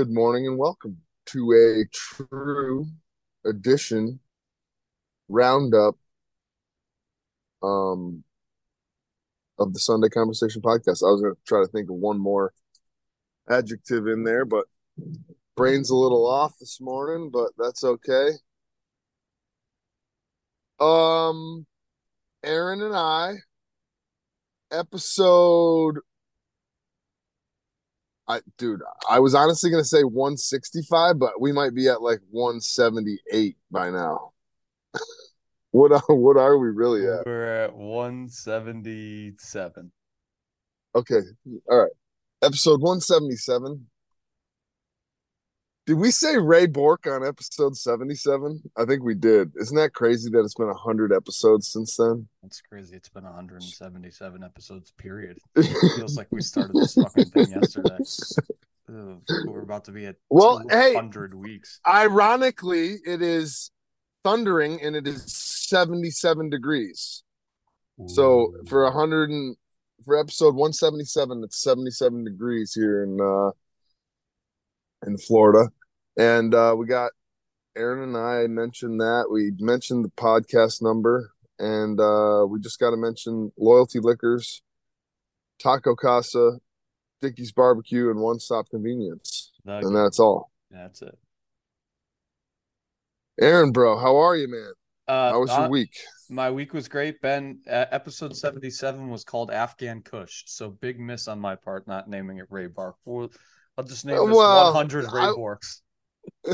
Good morning and welcome to a true edition roundup um of the Sunday Conversation podcast. I was going to try to think of one more adjective in there, but brain's a little off this morning, but that's okay. Um Aaron and I episode I dude, I was honestly gonna say 165, but we might be at like 178 by now. what are, what are we really at? We're at 177. Okay, all right. Episode 177. Did we say Ray Bourque on episode 77? I think we did. Isn't that crazy that it's been 100 episodes since then? It's crazy. It's been 177 episodes, period. It feels like we started this fucking thing yesterday. Ugh, we're about to be at Well, hey- 200 weeks. Ironically, it is thundering and it is 77 degrees. So for a hundred and for episode one seventy seven, it's seventy seven degrees here in uh in Florida, and uh we got Aaron and I mentioned that we mentioned the podcast number, and uh we just got to mention Loyalty Liquors, Taco Casa, Dickey's Barbecue, and One Stop Convenience, and that's all. That's it. Aaron, bro, how are you, man? Uh, How was your uh, week? My week was great, Ben. Uh, episode 77 was called Afghan Kush. So big miss on my part not naming it Ray Bourque. Well, I'll just name this Well, 100 Ray I- Bourques.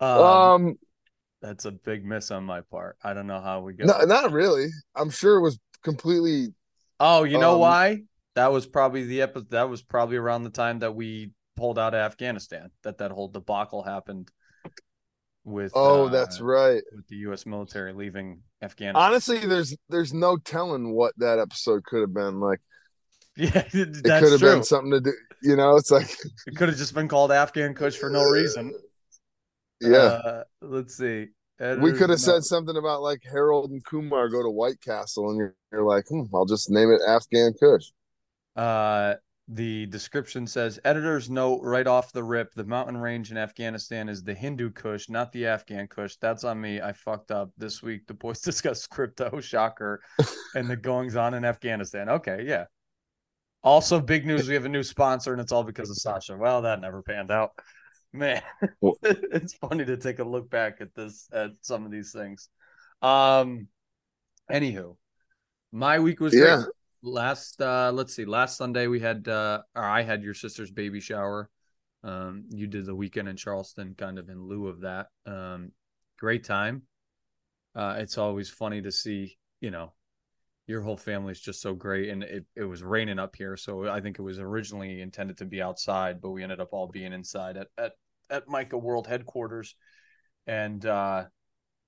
um, Um, That's a big miss on my part. I don't know how we go. no, not really. I'm sure it was completely oh, you know um, why? That was probably the epi- That was probably around the time that we pulled out of Afghanistan. That that whole debacle happened with. Oh, uh, that's right. With the U.S. military leaving Afghanistan. Honestly, there's there's no telling what that episode could have been. Like yeah, it could have true. been something to do. You know, it's like It could have just been called Afghan Kush for no reason. yeah, Uh, let's see. we could have said something about like Harold and Kumar go to White Castle, and you're, you're like, hmm, I'll just name it Afghan Kush. Uh, the description says editor's note right off the rip the mountain range in Afghanistan is the Hindu Kush, not the Afghan Kush. That's on me. I fucked up this week. The boys discussed crypto, shocker, and the goings on in Afghanistan. Okay, yeah. Also, big news we have a new sponsor, and it's all because of Sasha. Well, that never panned out. Man, it's funny to take a look back at this at some of these things. Um, anywho, my week was Yeah. great last uh let's see last sunday we had uh or i had your sister's baby shower um you did the weekend in charleston kind of in lieu of that um great time uh it's always funny to see you know your whole family is just so great and it, it was raining up here so i think it was originally intended to be outside but we ended up all being inside at at, at micah world headquarters and uh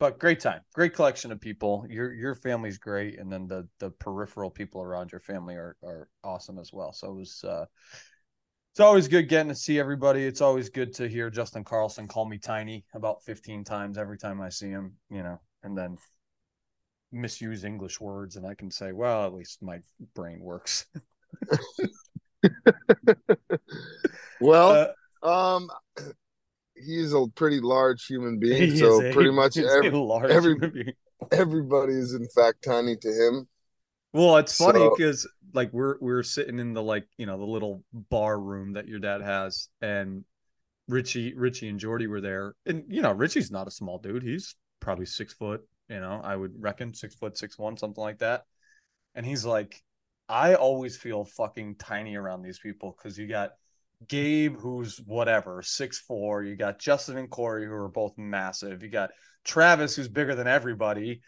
but great time great collection of people. Your your family's great and then the the peripheral people around your family are are awesome as well so it was uh it's always good getting to see everybody. It's always good to hear justin carlson call me tiny about 15 times every time i see him you know and then misuse english words and i can say well at least my brain works Well, Uh, um, he's a pretty large human being, so a- pretty much every, large every- everybody is in fact tiny to him. Well, it's funny because like we're we're sitting in the like you know the little bar room that your dad has, and Richie Richie and Jordy were there, and you know Richie's not a small dude; he's probably six foot. You know, I would reckon six foot, six one, something like that. And he's like, I always feel fucking tiny around these people because you got Gabe, who's whatever, six four. You got Justin and Corey, who are both massive. You got Travis, who's bigger than everybody.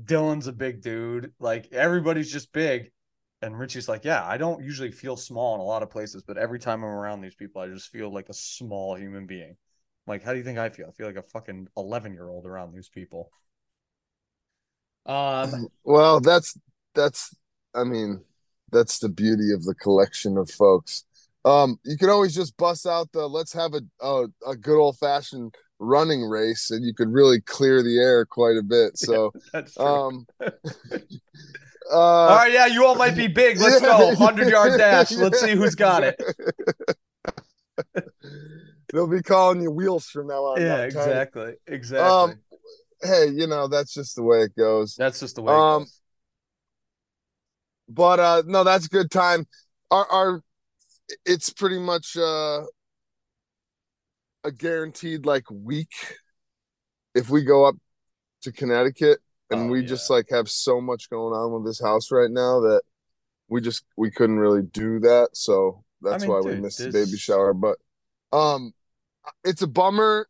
Dylan's a big dude. Like everybody's just big. And Richie's like, yeah, I don't usually feel small in a lot of places, but every time I'm around these people, I just feel like a small human being. Like, how do you think I feel? I feel like a fucking 11 year old around these people. Um, Well, that's that's I mean, that's the beauty of the collection of folks. Um, you can always just bust out the let's have a a, a good old fashioned running race, and you could really clear the air quite a bit. So, true. um, Uh, All right, yeah, you all might be big. Let's go. 100 yard dash. Let's see who's got it. They'll be calling you wheels from now on. Yeah, exactly. Exactly. Um, hey, you know that's just the way it goes. That's just the way it um, goes. But uh no, that's a good time. Our our it's pretty much uh a guaranteed like week if we go up to Connecticut and Oh, we yeah. just like have so much going on with this house right now that we just we couldn't really do that. So that's mean, why we dude, missed the baby shower. But um it's a bummer.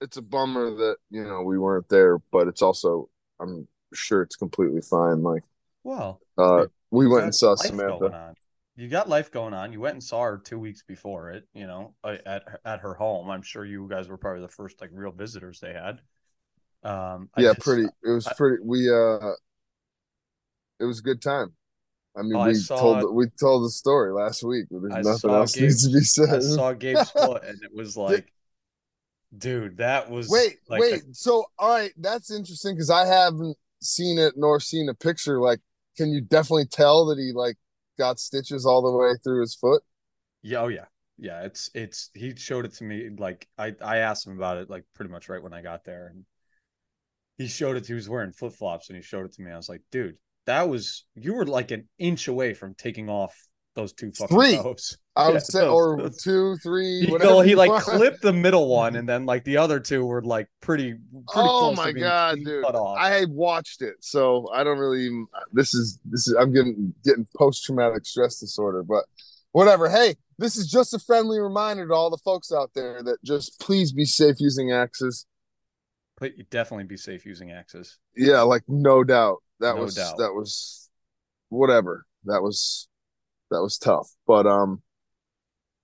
It's a bummer that, you know, we weren't there, but it's also I'm sure it's completely fine. Like Well, uh we went and saw Samantha. You got life going on. You went and saw her two weeks before it. You know, at at her home. I'm sure you guys were probably the first like real visitors they had. Um, I yeah, just- pretty. It was I- pretty. We uh, it was a good time. I mean, Oh, I we saw- told we told the story last week. There's I nothing else needs to be said. I saw Gabe's foot, and it was like, dude, that was wait, like wait. So, all right, that's interesting because I haven't seen it nor seen a picture. Like, can you definitely tell that he like got stitches all the way through his foot? Yeah, oh yeah. Yeah, it's it's he showed it to me like I I asked him about it like pretty much right when I got there and he showed it he was wearing flip-flops and he showed it to me. I was like, dude, that was you were like an inch away from taking off those two fucking Three. toes. I Yeah, would say, those- or two, three. Go, he like clipped the middle one and then like the other two were like pretty, pretty Oh my god, dude! I watched it, so I don't really. Even, this is this is. I'm getting getting post traumatic stress disorder, but whatever. Hey, this is just a friendly reminder to all the folks out there that just please be safe using axes. But you definitely be safe using axes. Yeah, like no doubt. That No was doubt. that was whatever. That was that was tough, but um,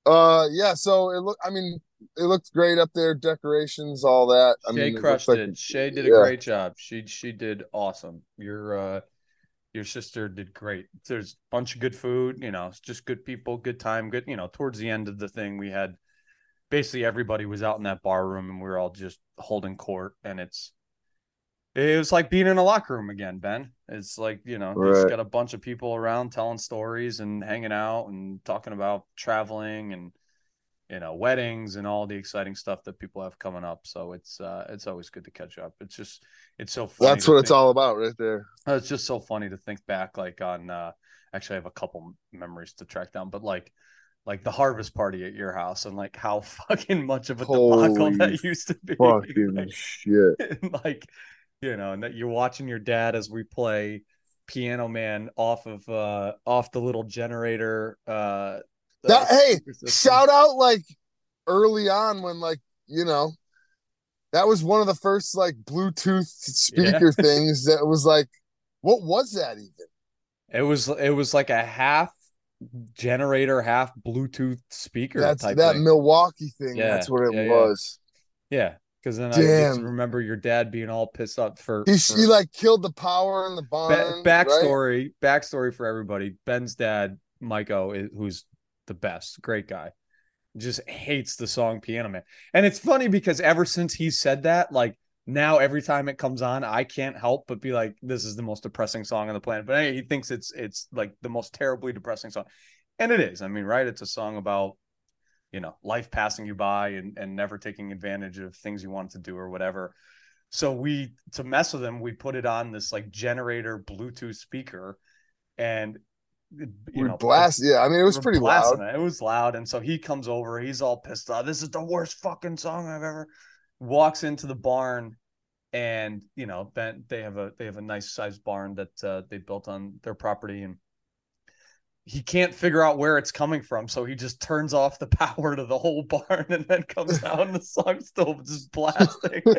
uh, yeah. So it looked. I mean, it looked great up there. Decorations, all that. I Shay mean, it crushed looks like it. Shay did a great job. She she did awesome. Your uh your sister did great. There's a bunch of good food, you know, it's just good people, good time, good, you know, towards the end of the thing we had basically everybody was out in that bar room and we were all just holding court and it's it was like being in a locker room again, Ben. It's like, you know, just Right. got a bunch of people around telling stories and hanging out and talking about traveling and you know weddings and all the exciting stuff that people have coming up so it's uh it's always good to catch up it's just it's so funny that's what it's all about, right there. uh, it's just so funny to think back like on uh actually I have a couple memories to track down but like like the harvest party at your house and like how fucking much of a debacle Holy that used to be Fucking Like, shit. like you know and that you're watching your dad as we play piano man off of uh off the little generator uh That- hey, system. shout out like early on when like you know that was one of the first like bluetooth speaker things that was like what was that even It was it was like a half generator, half Bluetooth speaker that's type that thing. milwaukee thing Yeah, that's what it yeah, yeah. was yeah, because then I just Damn. remember your dad being all pissed up for, he, for- he like killed the power in the barn Ba- right? backstory. Backstory for everybody. Ben's dad, Maiko, is, who's the best, great guy, just hates the song Piano Man, and it's funny because ever since he said that, like. Now every time it comes on, I can't help but be like, "This is the most depressing song on the planet." But hey, he thinks it's it's like the most terribly depressing song, and it is. I mean, right? It's a song about you know life passing you by and and never taking advantage of things you wanted to do or whatever. So we to mess with them we put it on this like generator Bluetooth speaker, and you we know blast yeah i mean it was pretty loud It. it was loud, and so he comes over. He's all pissed off. This is the worst fucking song I've ever. Walks into the barn, and you know, Ben. They have a they have a nice sized barn that uh, they built on their property, and he can't figure out where it's coming from. So he just turns off the power to the whole barn, and then comes out, and the song's still just blasting.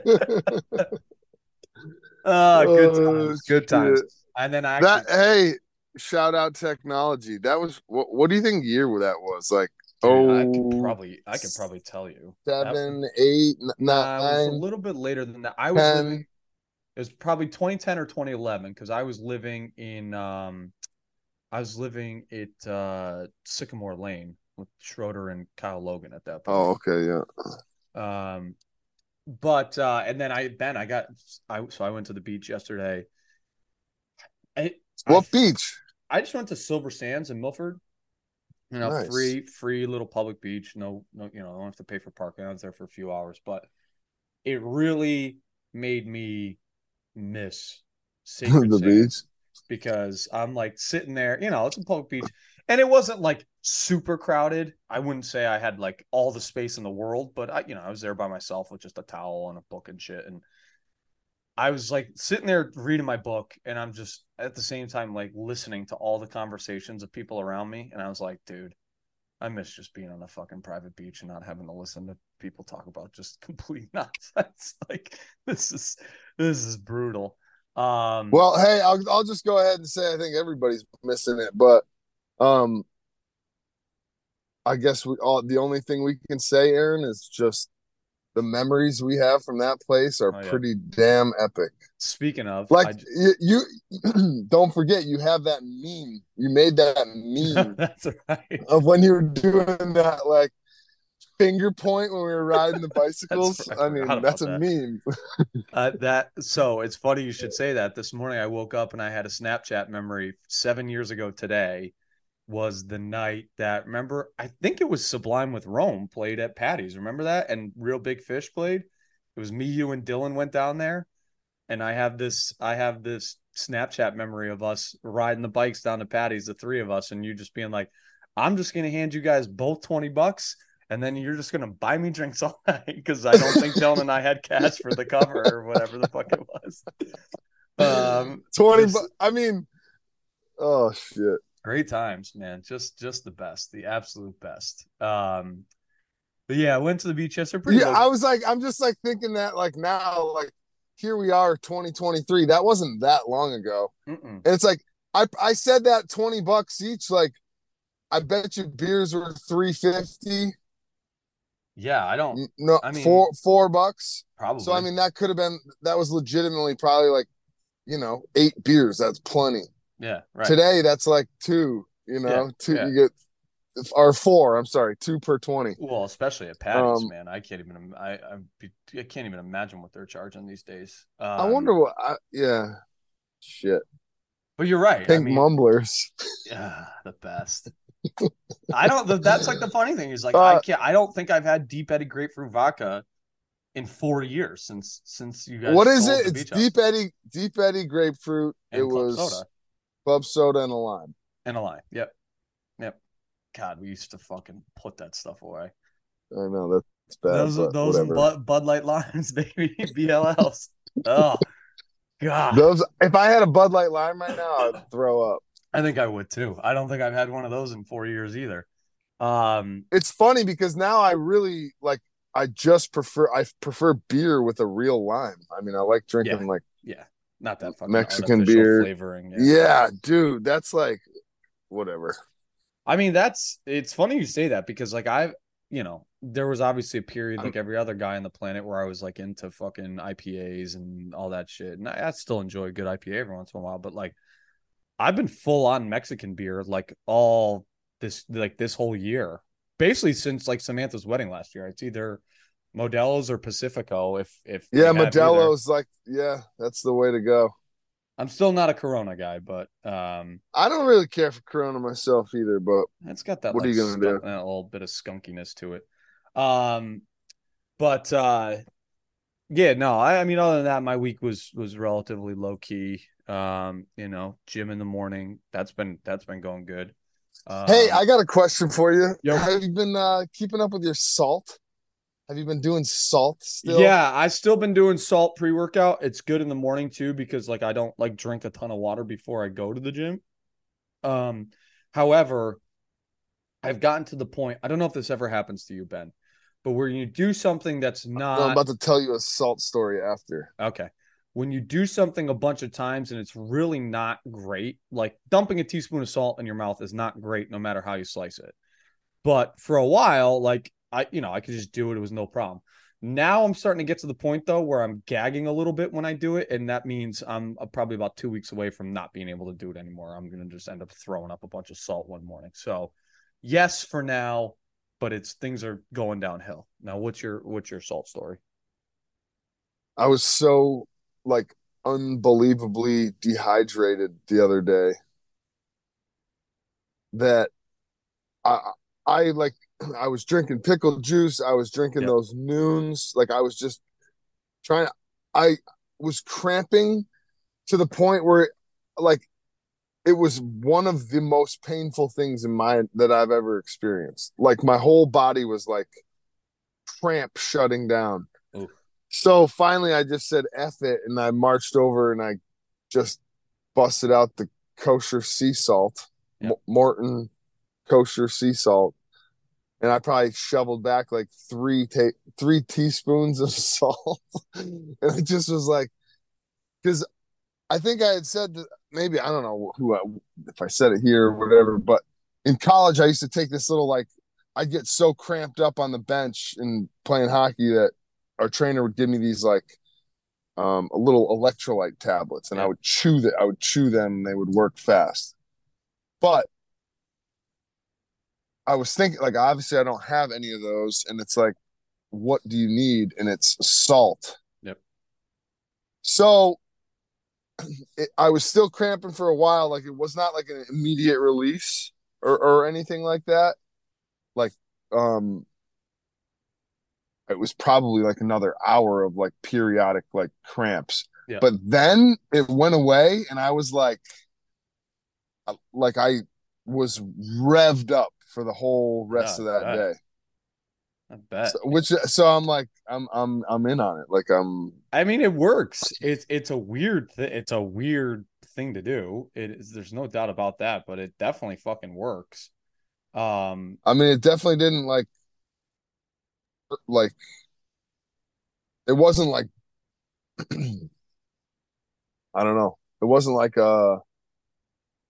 Ah, good Oh, times, good times. And then I actually, that hey shout out technology that was what, what do you think year that was like oh I can probably I could probably tell you. Seven eight n- Nah, it was a little bit later than that. I was 10. living. It was probably 2010 or 2011 because I was living in um, I was living at uh Sycamore Lane with Schroeder and Kyle Logan at that point. oh okay yeah Um, but uh, and then I Ben I got I so I went to the beach yesterday. It, What I- beach? I just went to Silver Sands in Milford. You know, Nice. free, free little public beach. No, no, you know, I don't have to pay for parking. I was there for a few hours, but it really made me miss the Sands beach. Because I'm like sitting there, you know, it's a public beach, and it wasn't like super crowded. I wouldn't say I had like all the space in the world, but I, you know, I was there by myself with just a towel and a book and shit, and I was like sitting there reading my book, and I'm just at the same time like listening to all the conversations of people around me, and I was like, dude. I miss just being on a fucking private beach and not having to listen to people talk about just complete nonsense. Like this is this is brutal. Um Well, hey, I'll I'll just go ahead and say I think everybody's missing it, but um, I guess we all the only thing we can say, Aaron, is just the memories we have from that place are Oh, yeah. pretty damn epic. speaking of Like I you, you don't forget you have that meme. You made that meme that's right. of when you were doing that like finger point when we were riding the bicycles. I I mean, forgot that's a about meme. Uh, that so it's funny you should say that. This morning I woke up and I had a Snapchat memory seven years ago today was the night that remember I think it was Sublime with Rome played at Patty's. Remember that? And Real Big Fish played. It was me, you, and Dylan went down there. And I have this I have this Snapchat memory of us riding the bikes down to Patty's, the three of us, and you just being like, I'm just gonna hand you guys both 20 bucks. And then you're just gonna buy me drinks all night because I don't think Dylan and I had cash for the cover or whatever the fuck it was. Um, 20 This- bu- I mean, oh shit. great times, man. Just just the best, the absolute best. Um, but yeah, I went to the beach yesterday. Pretty Yeah, low- I was like, I'm just like thinking that like now, like here we are, 2023. That wasn't that long ago. Mm-mm. And it's like I I said that 20 bucks each. Like I bet you beers were 350. Yeah, I don't No, I mean- four four bucks. probably. So I mean that could have been that was legitimately probably like, you know, eight beers. That's plenty. yeah, right. Today that's like two, you know, Yeah, two yeah. you get or four, I'm sorry, two per 20. Well, especially at Patty's, Um, man. I can't even. I I, be, I can't even imagine what they're charging these days. Um, I wonder what I, yeah. Shit. But you're right. Pink I mean, mumblers. Yeah, the best. I don't. That's like the funny thing is like I Uh, can't. I don't think I've had deep Eddy grapefruit vodka in four years since since you guys. What is it? It's. Deep Eddy, Deep Eddy grapefruit. It club was soda club soda and a lime. and a lime. Yep, yep. God, we used to fucking put that stuff away. I know that's bad, those those. Bud, Bud Light limes, baby. BLLs. oh God, Those, if I had a Bud Light lime right now, I'd throw up. I think I would too. I don't think I've had one of those in four years either. Um, It's funny because now I really like. I just prefer. I prefer beer with a real lime. I mean, I like drinking like yeah, not that fucking Mexican beer. flavoring. yeah. dude. That's like whatever. I mean, that's it's funny you say that because like I've you know, there was obviously a period like every other guy on the planet where I was like into fucking IPAs and all that shit. And I, I still enjoy a good IPA every once in a while, but like I've been full on Mexican beer like all this like this whole year. Basically since like Samantha's wedding last year. It's either Modelo's or Pacifico if if Yeah, have either. Modelo's like yeah, that's the way to go. I'm still not a Corona guy, but um I don't really care for Corona myself either, but It's got that What are you gonna skunk- a little bit of skunkiness to it. Um but uh yeah, no, I, I mean other than that, my week was was relatively low key. Um, you know, gym in the morning. That's been that's been going good. Um, hey, I got a question for you. Yo. Have you been uh keeping up with your salt? Have you been doing salt still? Yeah, I've still been doing salt pre workout. It's good in the morning too because like I don't like drink a ton of water before I go to the gym. Um, however, I've gotten to the point. I don't know if this ever happens to you, Ben, but where you do something that's not I'm about to tell you a salt story after. Okay. When you do something a bunch of times and it's really not great, like dumping a teaspoon of salt in your mouth is not great no matter how you slice it. But for a while, like I, you know, I could just do it. It was no problem. Now I'm starting to get to the point though where I'm gagging a little bit when I do it. And that means I'm uh, probably about two weeks away from not being able to do it anymore. I'm going to just end up throwing up a bunch of salt one morning. So, yes, for now, but it's things are going downhill. Now, what's your, what's your salt story? I was so like unbelievably dehydrated the other day that I I like I was drinking pickle juice, I was drinking Yep. those Nuuns, like I was just trying to I was cramping to the point where like it was one of the most painful things in my that I've ever experienced. Like my whole body was like cramp shutting down. So finally I just said F it and I marched over and I just busted out the kosher sea salt, Yep. M- Morton kosher sea salt. And I probably shoveled back like three ta- three teaspoons of salt. and I just was like, because I think I had said that maybe I don't know who I, if I said it here or whatever, but in college I used to take this little like I'd get so cramped up on the bench and playing hockey that our trainer would give me these like um a little electrolyte tablets and I would chew that I would chew them and they would work fast. But I was thinking like obviously I don't have any of those and it's like what do you need and it's salt. Yep. So it, I was still cramping for a while. Like it was not like an immediate release or, or anything like that. Like, um, it was probably like another hour of like periodic like cramps. Yeah. But then it went away, and I was like, uh, like I was revved up for the whole rest Yeah, of that day. I bet. So, which so I'm like I'm I'm I'm in on it. Like I'm I mean, it works. It's it's a weird th- it's a weird thing to do. It is there's no doubt about that, but it definitely fucking works. Um I mean, it definitely didn't like, like, it wasn't like, I don't know. It wasn't like uh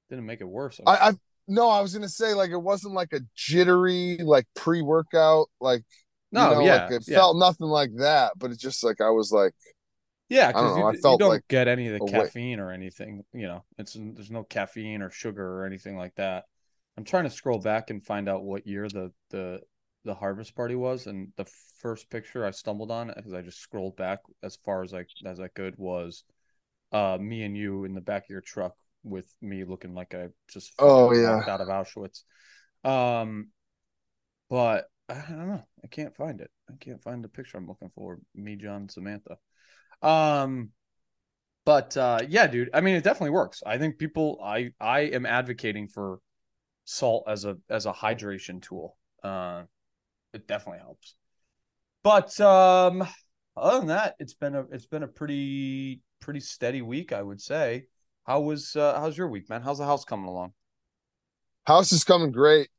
didn't make it worse. I I no, I was gonna say like it wasn't like a jittery like pre-workout like no, you know, yeah, like it yeah. felt nothing like that, but it's just like I was like Yeah, I don't know, you, I you felt don't like get any of the caffeine or anything. You know, it's there's no caffeine or sugar or anything like that. I'm trying to scroll back and find out what year the the the harvest party was, and the first picture I stumbled on because I just scrolled back as far as I as I could was uh me and you in the back of your truck with me looking like I just Oh, yeah. out of Auschwitz. Um, but I don't know. I can't find it. I can't find the picture I'm looking for. Me, John, Samantha. Um, but uh, yeah, dude. I mean, it definitely works. I think people. I I am advocating for salt as a as a hydration tool. Uh, it definitely helps. But um, other than that, it's been a it's been a pretty pretty steady week, I would say. How was uh, how's your week, man? How's the house coming along? house is coming great.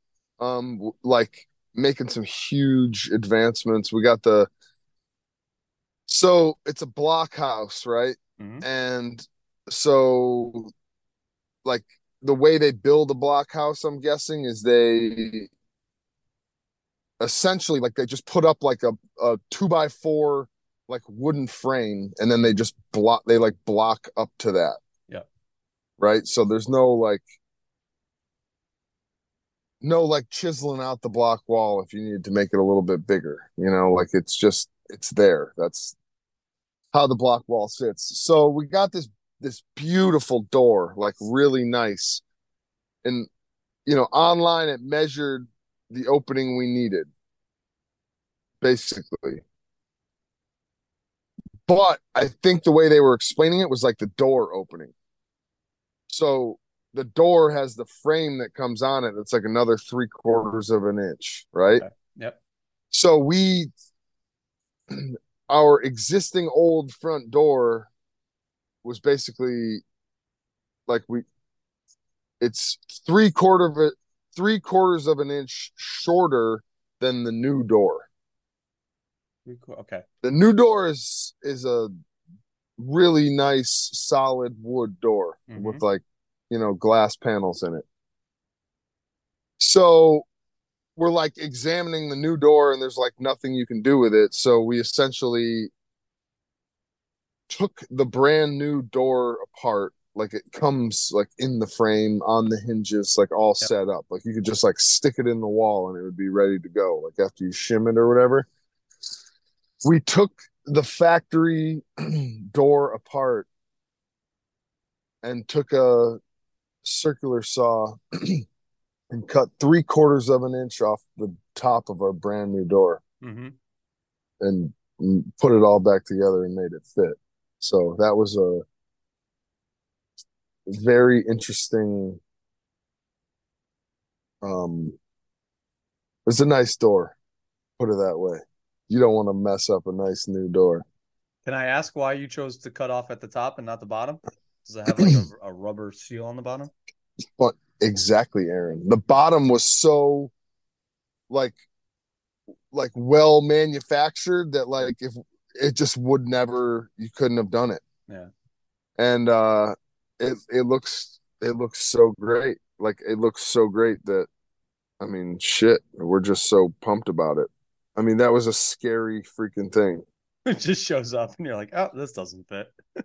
Um, like making some huge advancements. We got the so it's a block house, right? Mhm. And so like the way they build a block house, I'm guessing, is they essentially like they just put up like a, a two by four like wooden frame and then they just block they like block up to that. Yeah. Right. So there's no like no like chiseling out the block wall if you needed to make it a little bit bigger. You know, like it's just it's there. That's how the block wall sits. So we got this this beautiful door, like really nice. And you know, online it measured the opening we needed, basically. But I think the way they were explaining it was like the door opening. So the door has the frame that comes on it that's like another three quarters of an inch, right? Okay. Yep. So we, our existing old front door was basically like we, it's three quarter of it, three quarters of an inch shorter than the new door. Okay. The new door is is a really nice solid wood door Mhm. with like you know glass panels in it. So we're like examining the new door and there's like nothing you can do with it. So we essentially took the brand new door apart like it comes like in the frame on the hinges like all Yep. set up like you could just like stick it in the wall and it would be ready to go like after you shim it or whatever we took the factory door apart and took a circular saw and cut three quarters of an inch off the top of our brand new door Mm-hmm. and put it all back together and made it fit. So that was a very interesting. Um, it's a nice door, put it that way. You don't want to mess up a nice new door. Can I ask why you chose to cut off at the top and not the bottom? Does it have like a, a rubber seal on the bottom? But exactly, Aaron. The bottom was so like like well manufactured that like if it just would never you couldn't have done it. Yeah. And uh it it looks it looks so great. Like it looks so great that I mean shit, we're just so pumped about it. I mean that was a scary freaking thing. It just shows up and you're like, oh, this doesn't fit.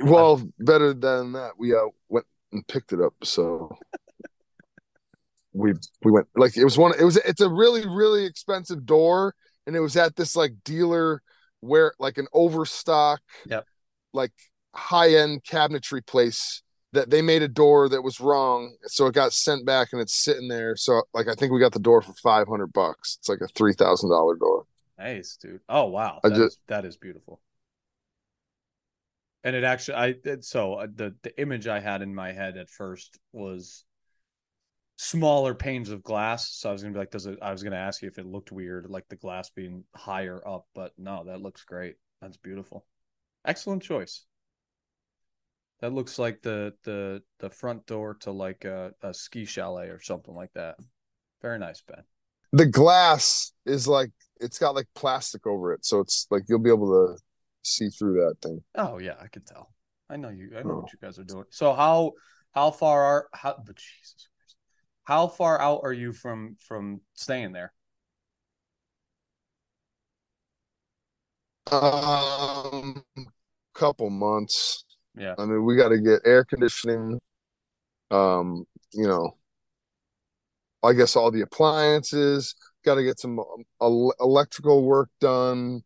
Well, better than that, we uh went and picked it up. So we we went like it was one. It was it's a really really expensive door, and it was at this like dealer where like an overstock, Yep. like high end cabinetry place that they made a door that was wrong, so it got sent back and it's sitting there. So like I think we got the door for five hundred bucks. It's like a three thousand dollar door. Nice, dude. Oh wow, I that just- is- that is beautiful. And it actually, I so uh, the the image I had in my head at first was smaller panes of glass. So I was gonna be like, does it? I was gonna ask you if it looked weird, like the glass being higher up, but no, that looks great. That's beautiful. Excellent choice. That looks like the the the front door to like a, a ski chalet or something like that. Very nice, Ben. The glass is like it's got like plastic over it, so it's like you'll be able to see through that thing. Oh yeah, I can tell. I know you. I know Oh. what you guys are doing. So how how far are how? But Jesus Christ, how far out are you from from staying there? Um, couple months. Yeah. I mean, we got to get air conditioning. Um, you know, I guess all the appliances. Got to get some um, electrical work done.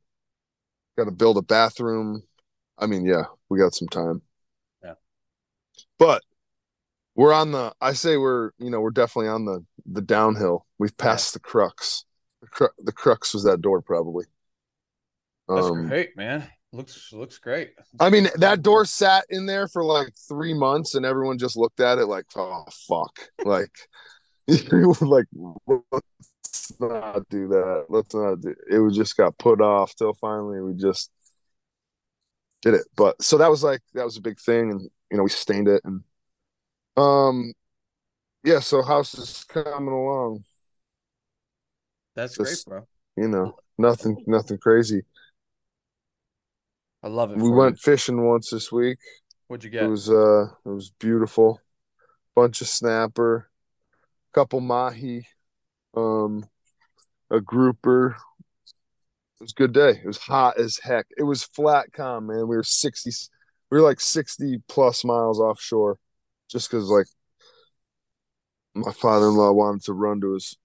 Got to build a bathroom. I mean, yeah, we got some time. Yeah. But we're on the. I say we're. You know, we're definitely on the the downhill. We've passed the crux. The, cru- the crux was that door, probably. That's Um, great, man. Looks looks great. I mean, that door sat in there for like three months, and everyone just looked at it like, "Oh fuck!" Like, like, "Let's not do that. Let's not do." It was just got put off till finally we just did it. But so that was like that was a big thing, and you know we stained it, and um, yeah. So house is coming along. That's Just- great, bro. You know, nothing, nothing crazy. I love it. We for you. went fishing once this week. What'd you get? It was uh it was beautiful. Bunch of snapper, couple mahi, um a grouper. It was a good day. It was hot as heck. It was flat calm, man. We were 60 we were like 60 plus miles offshore just cuz like my father-in-law wanted to run to his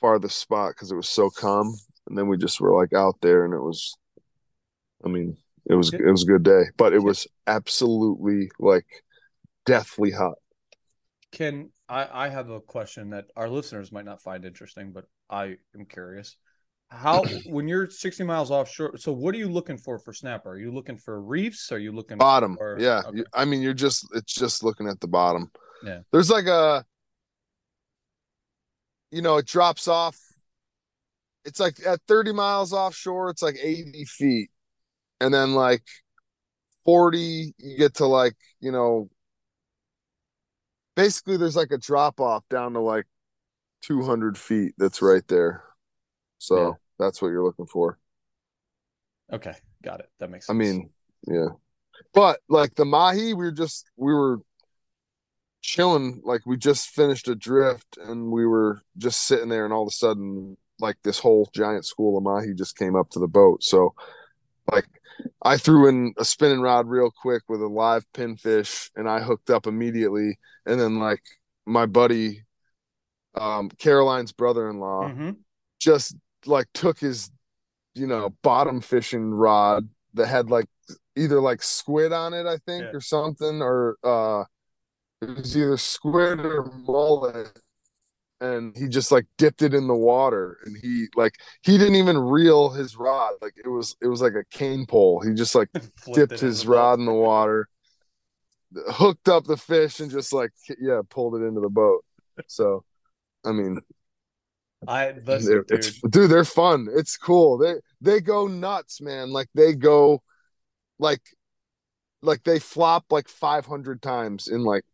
farthest spot cuz it was so calm and then we just were like out there and it was I mean, it was it was a good day, but it was absolutely like deathly hot. Can I? I have a question that our listeners might not find interesting, but I am curious. How when you're 60 miles offshore, so what are you looking for for snapper? Are you looking for reefs? Are you looking bottom for yeah Okay. I mean you're just it's just looking at the bottom Yeah. there's like a you know it drops off it's like at 30 miles offshore it's like 80 feet and then like 40 you get to like you know basically there's like a drop off down to like 200 feet that's right there so Yeah. that's what you're looking for Okay, got it. That makes sense. I mean, yeah. But like the mahi, we were just we were chilling. Like we just finished a drift and we were just sitting there, and all of a sudden, like this whole giant school of mahi just came up to the boat. So, like, I threw in a spinning rod real quick with a live pinfish, and I hooked up immediately. And then like my buddy, um, Caroline's brother-in-law Mhm. just like took his you know bottom fishing rod that had like either like squid on it, I think, Yeah. or something, or uh it was either squid or mullet. And he just like dipped it in the water and he like he didn't even reel his rod. Like it was it was like a cane pole. He just like dipped his the boat. rod in the water, hooked up the fish, and just like yeah, pulled it into the boat. So, I mean, I listen, they're- dude. dude, they're fun. It's cool. They they go nuts, man. Like they go, like, like they flop like five hundred times in like,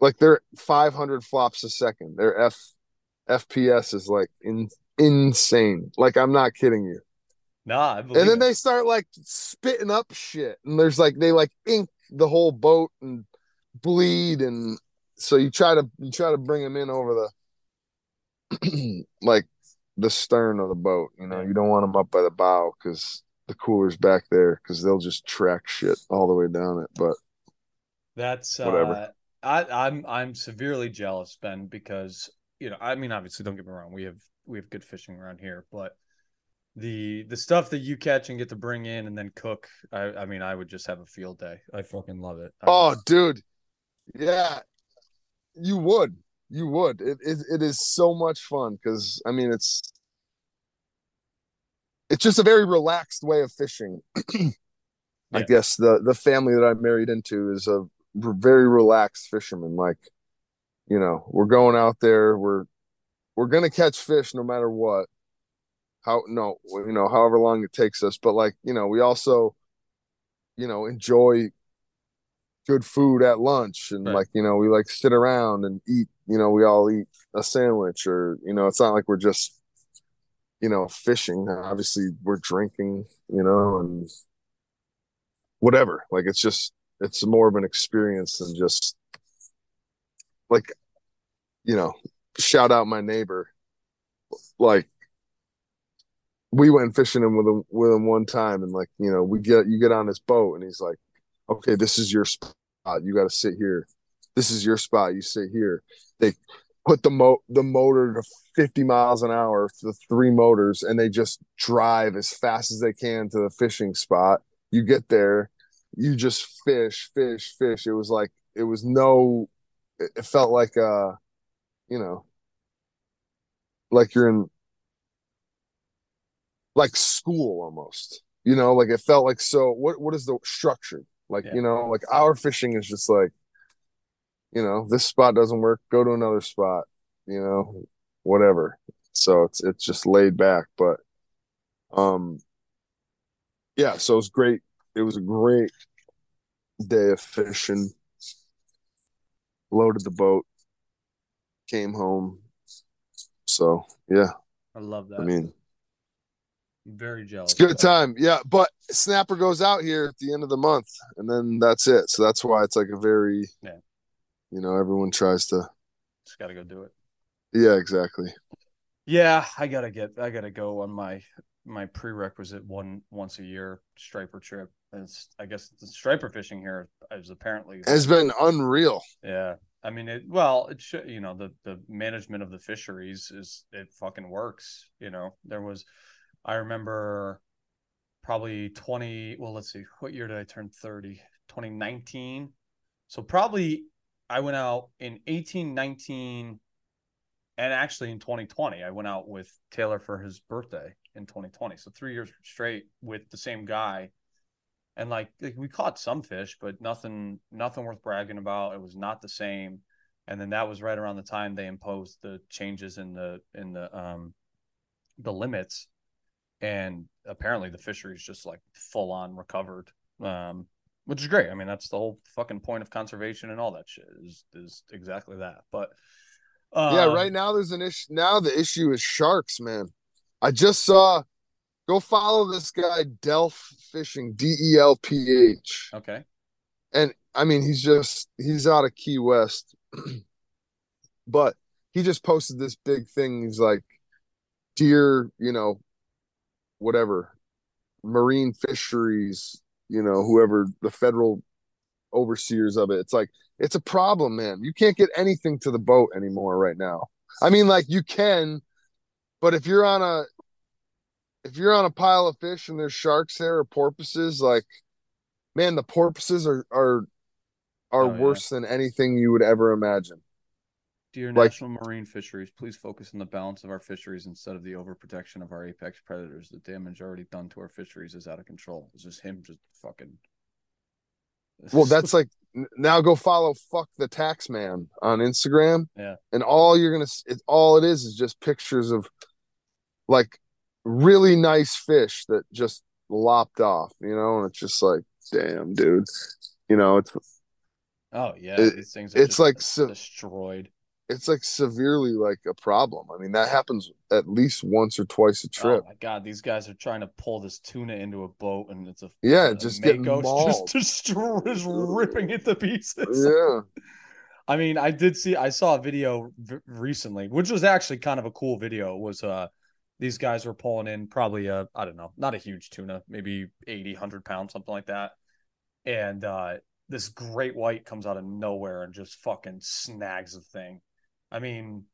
like they're five hundred flops a second. Their f FPS is like in insane. Like I'm not kidding you. Nah, I believe and then it. they start like spitting up shit and there's like they like ink the whole boat and bleed and so you try to you try to bring them in over the like the stern of the boat you know you don't want them up by the bow because the cooler's back there because they'll just track shit all the way down it but That's Whatever. uh I, I'm I'm severely jealous, Ben, because you know, I mean obviously don't get me wrong, we have we have good fishing around here, but the the stuff that you catch and get to bring in and then cook, I I mean I would just have a field day. I fucking love it. I oh just- dude yeah you would you would it it, it is so much fun because i mean it's it's just a very relaxed way of fishing i Yeah. guess the the family that i married into is a r- very relaxed fisherman like you know we're going out there. We're we're gonna catch fish no matter what how no you know however long it takes us. But like you know we also you know enjoy good food at lunch and Right. like you know we like sit around and eat you know we all eat a sandwich or you know it's not like we're just you know fishing. Obviously we're drinking you know and whatever. Like it's just it's more of an experience than just like you know shout out my neighbor. Like we went fishing him with him with him one time and like you know we get you get on this boat and he's like okay this is your spot. You got to sit here. This is your spot. You sit here. They put the mo the motor to 50 miles an hour the three motors and they just drive as fast as they can to the fishing spot. You get there you just fish fish fish. It was like it was no it it felt like uh you know like you're in like school almost you know like it felt like so what what is the structure? Like Yeah. you know like our fishing is just like you know this spot doesn't work go to another spot you know whatever. So it's it's just laid back but um yeah so it was great. It was a great day of fishing loaded the boat came home so yeah I love that. i mean I'm very jealous. It's a good of that. time. Yeah, but Snapper goes out here at the end of the month and then that's it. So that's why it's like a very Yeah. you know, everyone tries to Just gotta go do it. Yeah, exactly. Yeah, I gotta get I gotta go on my my prerequisite one once a year striper trip. It's I guess the striper fishing here is apparently It's been unreal. yeah. I mean it well it should you know the the management of the fisheries is it fucking works. You know there was I remember probably 20 well let's see what year did I turn 30 2019 so probably I went out in 18 19 and actually in 2020 I went out with Taylor for his birthday in 2020 so 3 years straight with the same guy and like, like we caught some fish but nothing nothing worth bragging about. It was not the same. And then that was right around the time they imposed the changes in the in the um the limits. And apparently the fishery's just like full on recovered um which is great. I mean that's the whole fucking point of conservation and all that shit is is exactly that. But um, yeah, right now there's an issue now the issue is sharks, man. I just saw go follow this guy Delph Fishing, D E L P H. okay and I mean he's just he's out of Key West, but he just posted this big thing. He's like, dear, you know, whatever, marine fisheries, you know, whoever the federal overseers of it. It's like it's a problem, man. You can't get anything to the boat anymore right now. I mean, like you can, but if you're on a if you're on a pile of fish and there's sharks there or porpoises, like man, the porpoises are are are Oh, yeah. worse than anything you would ever imagine. Dear Like- National Marine Fisheries, please focus on the balance of our fisheries instead of the overprotection of our apex predators. The damage already done to our fisheries is out of control. It's just him just fucking. Well, that's like now go follow fuck the tax man on Instagram. Yeah. And all you're gonna s- it, all it is is just pictures of like really nice fish that just lopped off, you know, and it's just like, damn, dude. You know, it's oh yeah, it- these things. Are it's like destroyed. it's like severely like a problem. I mean, that happens at least once or twice a trip. Oh my god, these guys are trying to pull this tuna into a boat, and it's a Yeah, just getting mauled. just destroy, just ripping it to pieces. yeah. I mean, I did see, I saw a video v- recently, which was actually kind of a cool video. It was uh, these guys were pulling in probably a, I don't know, not a huge tuna, maybe 80, 100 pounds, something like that. And uh, this great white comes out of nowhere and just fucking snags the thing. I mean,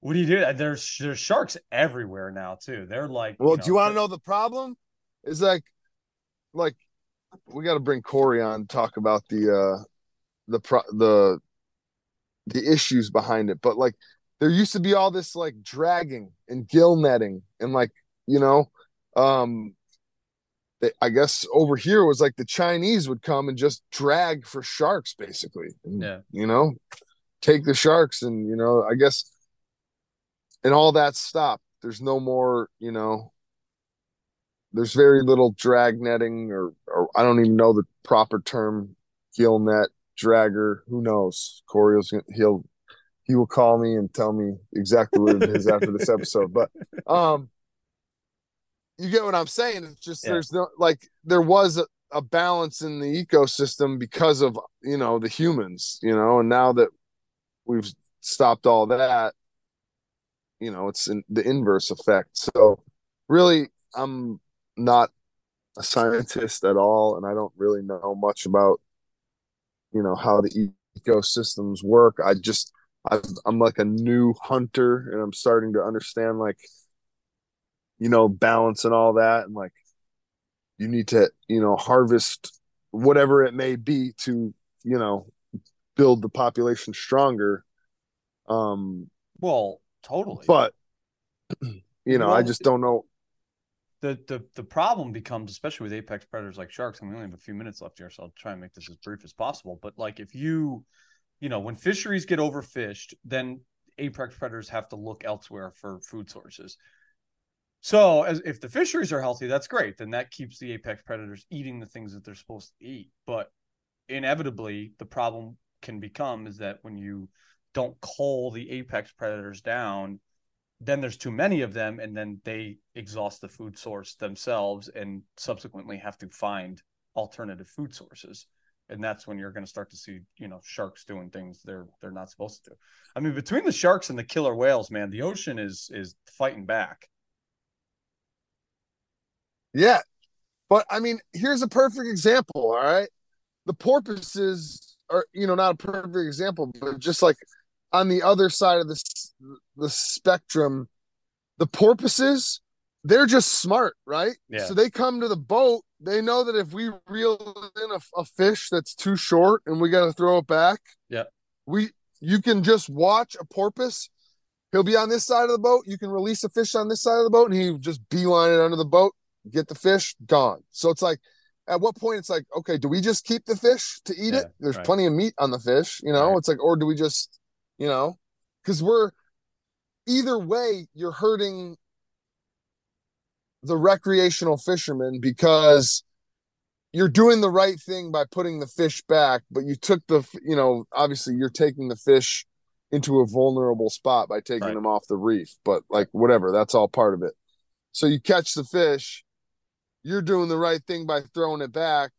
what do you do? There's there's sharks everywhere now too. They're like, Well, do you want to know the problem? Is like, like, we got to bring Corey on talk about the uh, the pro the the issues behind it. But like, there used to be all this like dragging and gill netting and like you know, um, they, I guess over here was like the Chinese would come and just drag for sharks basically. And, Yeah. You know, take the sharks and you know, I guess, and all that stopped. There's no more, you know, there's very little drag netting or, or I don't even know the proper term, gill net, dragger, who knows? Corey's he'll he will call me and tell me exactly what it is after this episode. But um you get what I'm saying. It's just Yeah. there's no like there was a, a balance in the ecosystem because of you know the humans, you know, and now that we've stopped all that, you know, it's in the inverse effect. So really I'm not a scientist at all, and I don't really know much about you know how the ecosystems work. I just I, I'm like a new hunter, and I'm starting to understand like you know balance and all that, and like you need to you know harvest whatever it may be to you know build the population stronger. Um, Well, totally. but you know, I just don't know. the the the problem becomes, especially with apex predators like sharks, and we only have a few minutes left here, so I'll try and make this as brief as possible. But like if you, you know, when fisheries get overfished, then apex predators have to look elsewhere for food sources. So as if the fisheries are healthy, that's great. Then that keeps the apex predators eating the things that they're supposed to eat. But inevitably, the problem can become is that when you don't cull the apex predators down, then there's too many of them and then they exhaust the food source themselves and subsequently have to find alternative food sources and that's when you're going to start to see you know sharks doing things they're they're not supposed to do i mean between the sharks and the killer whales man the ocean is is fighting back Yeah. But I mean, here's a perfect example, all right? The porpoises are, you know, not a perfect example, but just like on the other side of the the spectrum, the porpoises, they're just smart, right? Yeah. So they come to the boat, they know that if we reel in a, a fish that's too short and we got to throw it back, Yeah. We you can just watch a porpoise He'll be on this side of the boat. You can release a fish on this side of the boat, and he just beeline it under the boat, get the fish, gone. So it's like, at what point it's like, okay, do we just keep the fish to eat Yeah, it? There's right. plenty of meat on the fish, you know. Right. It's like, or do we just, you know, because we're either way, you're hurting the recreational fishermen because you're doing the right thing by putting the fish back, but you took the, you know, obviously you're taking the fish into a vulnerable spot by taking Right. them off the reef, but like whatever, that's all part of it. So you catch the fish, you're doing the right thing by throwing it back,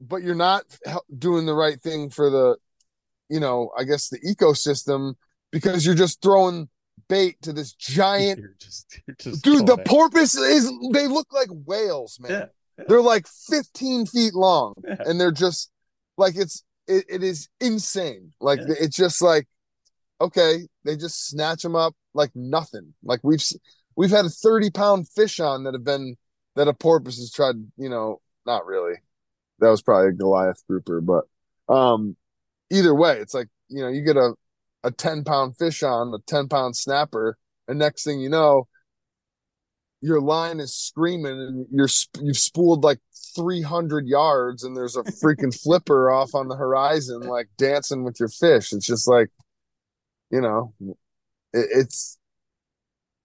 but you're not doing the right thing for the, you know, I guess the ecosystem because you're just throwing bait to this giant You're just, you're just dude the it. porpoise is they look like whales man Yeah, yeah. they're like 15 feet long Yeah. and they're just like it's it, it is insane like it's just like okay they just snatch them up like nothing like we've we've had a 30 pound fish on that have been that a porpoise has tried, you know, not really. That was probably a Goliath grouper, but um either way, it's like, you know, you get a a 10 pound fish on, a 10 pound snapper, and next thing you know, your line is screaming and you're you've spooled like 300 yards and there's a freaking flipper off on the horizon like dancing with your fish. It's just like you know it, it's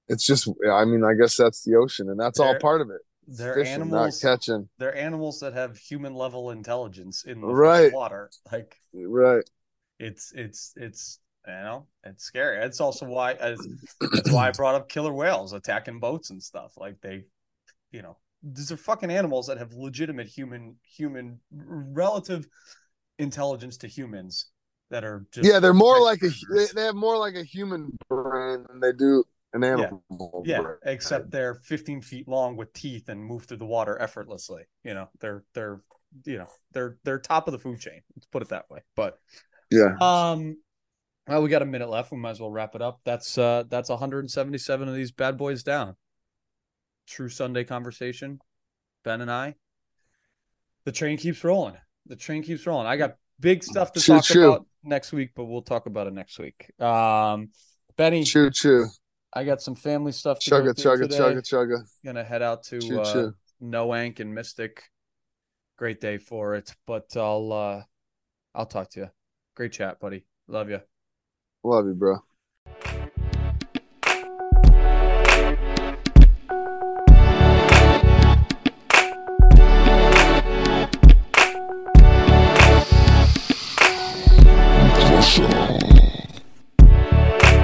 it's just i mean i guess that's the ocean and that's they're, all part of it. they're Fishing, animals catching. they're animals that have human level intelligence in the right. water like right. It's it's it's you know, it's scary. It's also why that's why I brought up killer whales attacking boats and stuff. Like they, you know, these are fucking animals that have legitimate human human relative intelligence to humans that are just yeah they're more like a they, they have more like a human brain than they do an animal yeah, yeah except they're 15 feet long with teeth and move through the water effortlessly. You know they're they're you know they're they're top of the food chain let's put it that way. But yeah. um well, we got a minute left. We might as well wrap it up. That's uh that's 177 of these bad boys down. True Sunday conversation. Ben and I. The train keeps rolling. The train keeps rolling. I got big stuff to choo, talk choo. about next week, but we'll talk about it next week. Um Benny. Choo choo. I got some family stuff to chugga, chugga, today. chugga, chugga. Gonna head out to choo, uh, choo. Noank and Mystic. Great day for it, but I'll uh I'll talk to you. Great chat, buddy. Love you. Love you, bro.